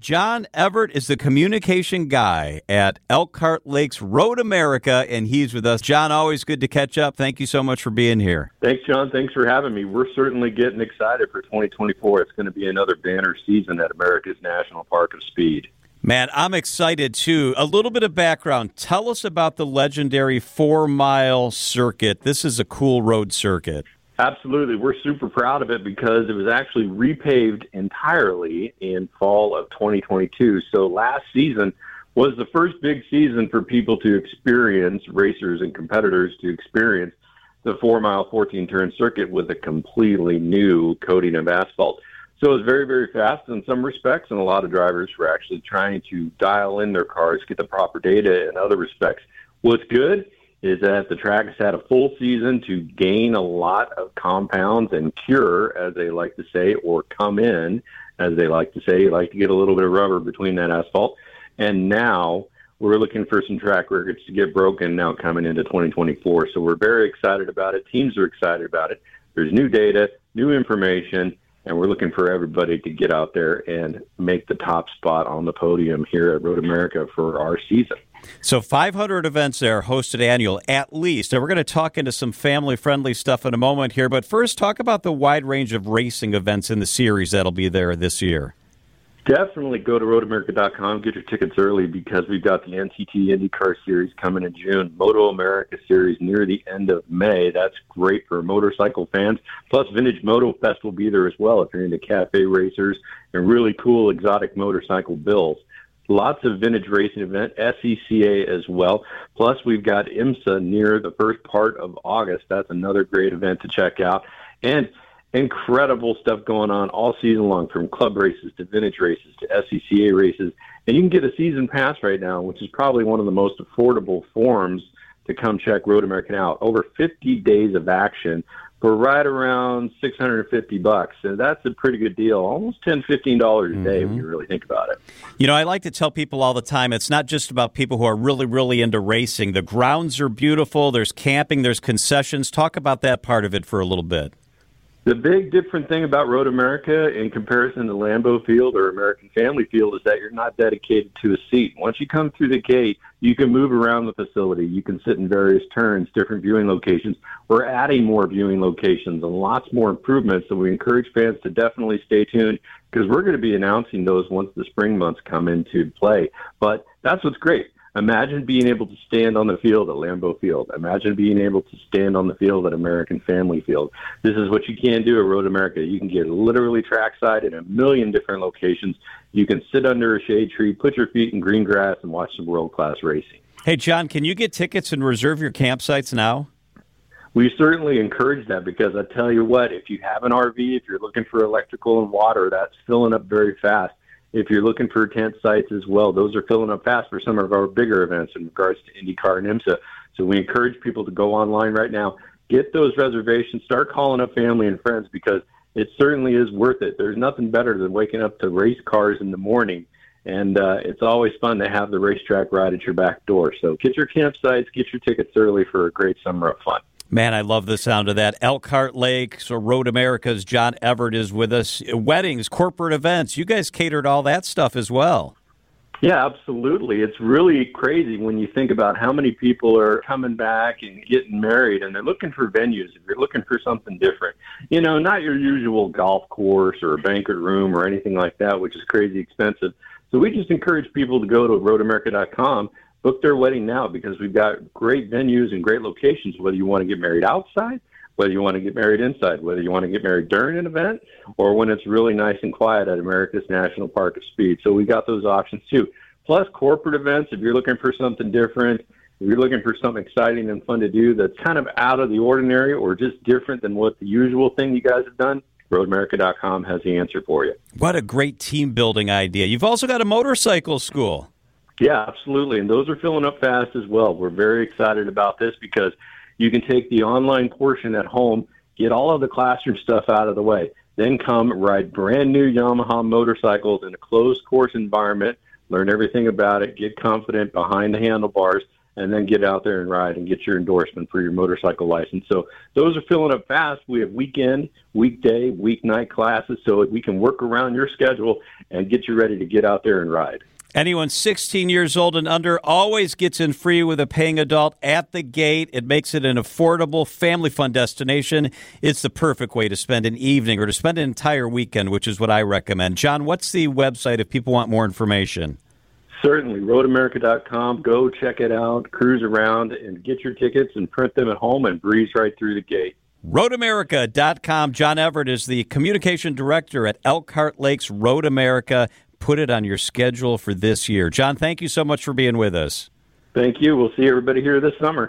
John Everett is the communication guy at Elkhart Lakes Road America, and he's with us. John, always good to catch up. Thank you so much for being here. Thanks, John. Thanks for having me. We're certainly getting excited for 2024. It's going to be another banner season at America's National Park of Speed. Man, I'm excited too. A little bit of background. Tell us about the legendary four mile circuit. This is a cool road circuit. Absolutely. We're super proud of it because it was actually repaved entirely in fall of 2022. So last season was the first big season for people to experience, racers and competitors to experience the four mile, 14 turn circuit with a completely new coating of asphalt. So it was very, very fast in some respects, and a lot of drivers were actually trying to dial in their cars, get the proper data in other respects. What's good is that the track has had a full season to gain a lot of compounds and cure, as they like to say, or come in, as they like to say, like to get a little bit of rubber between that asphalt. And now we're looking for some track records to get broken now coming into 2024. So we're very excited about it. Teams are excited about it. There's new data, new information, and we're looking for everybody to get out there and make the top spot on the podium here at Road America for our season. So 500 events there hosted annual at least. And we're going to talk into some family friendly stuff in a moment here. But first, talk about the wide range of racing events in the series that'll be there this year. Definitely go to roadamerica.com, get your tickets early because we've got the NTT IndyCar Series coming in June, Moto America Series near the end of May. That's great for motorcycle fans. Plus, Vintage Moto Fest will be there as well if you're into cafe racers and really cool exotic motorcycle builds lots of vintage racing event, SCCA as well. Plus, we've got IMSA near the first part of August. That's another great event to check out. And incredible stuff going on all season long from club races to vintage races to SCCA races. And you can get a season pass right now, which is probably one of the most affordable forms to come check Road American out. Over 50 days of action for right around 650 bucks. And that's a pretty good deal. Almost 10 15 dollars a day mm-hmm. when you really think about it. You know, I like to tell people all the time it's not just about people who are really really into racing. The grounds are beautiful, there's camping, there's concessions. Talk about that part of it for a little bit. The big different thing about Road America in comparison to Lambeau Field or American Family Field is that you're not dedicated to a seat. Once you come through the gate, you can move around the facility. You can sit in various turns, different viewing locations. We're adding more viewing locations and lots more improvements. So we encourage fans to definitely stay tuned because we're going to be announcing those once the spring months come into play. But that's what's great Imagine being able to stand on the field at Lambeau Field. Imagine being able to stand on the field at American Family Field. This is what you can do at Road America. You can get literally trackside in a million different locations. You can sit under a shade tree, put your feet in green grass, and watch some world class racing. Hey, John, can you get tickets and reserve your campsites now? We certainly encourage that because I tell you what, if you have an RV, if you're looking for electrical and water, that's filling up very fast if you're looking for tent sites as well, those are filling up fast for some of our bigger events in regards to IndyCar and IMSA. So we encourage people to go online right now, get those reservations, start calling up family and friends because it certainly is worth it. There's nothing better than waking up to race cars in the morning. And uh, it's always fun to have the racetrack right at your back door. So get your campsites, get your tickets early for a great summer of fun. Man, I love the sound of that. Elkhart Lake, so Road America's John Everett is with us. Weddings, corporate events, you guys catered all that stuff as well. Yeah, absolutely. It's really crazy when you think about how many people are coming back and getting married and they're looking for venues. If you're looking for something different, you know, not your usual golf course or a banquet room or anything like that, which is crazy expensive. So we just encourage people to go to roadamerica.com book their wedding now because we've got great venues and great locations, whether you want to get married outside, whether you want to get married inside, whether you want to get married during an event, or when it's really nice and quiet at America's National Park of Speed. So we got those options too. Plus corporate events, if you're looking for something different, if you're looking for something exciting and fun to do that's kind of out of the ordinary or just different than what the usual thing you guys have done, roadamerica.com has the answer for you. What a great team building idea. You've also got a motorcycle school. Yeah, absolutely. And those are filling up fast as well. We're very excited about this because you can take the online portion at home, get all of the classroom stuff out of the way, then come ride brand new Yamaha motorcycles in a closed course environment, learn everything about it, get confident behind the handlebars, and then get out there and ride and get your endorsement for your motorcycle license. So those are filling up fast. We have weekend, weekday, weeknight classes so we can work around your schedule and get you ready to get out there and ride. Anyone 16 years old and under always gets in free with a paying adult at the gate. It makes it an affordable, family fun destination. It's the perfect way to spend an evening or to spend an entire weekend, which is what I recommend. John, what's the website if people want more information? Certainly, roadamerica.com. Go check it out, cruise around, and get your tickets and print them at home and breeze right through the gate. RoadAmerica.com. John Everett is the communication director at Elkhart Lakes Road America put it on your schedule for this year. John, thank you so much for being with us. Thank you. We'll see everybody here this summer.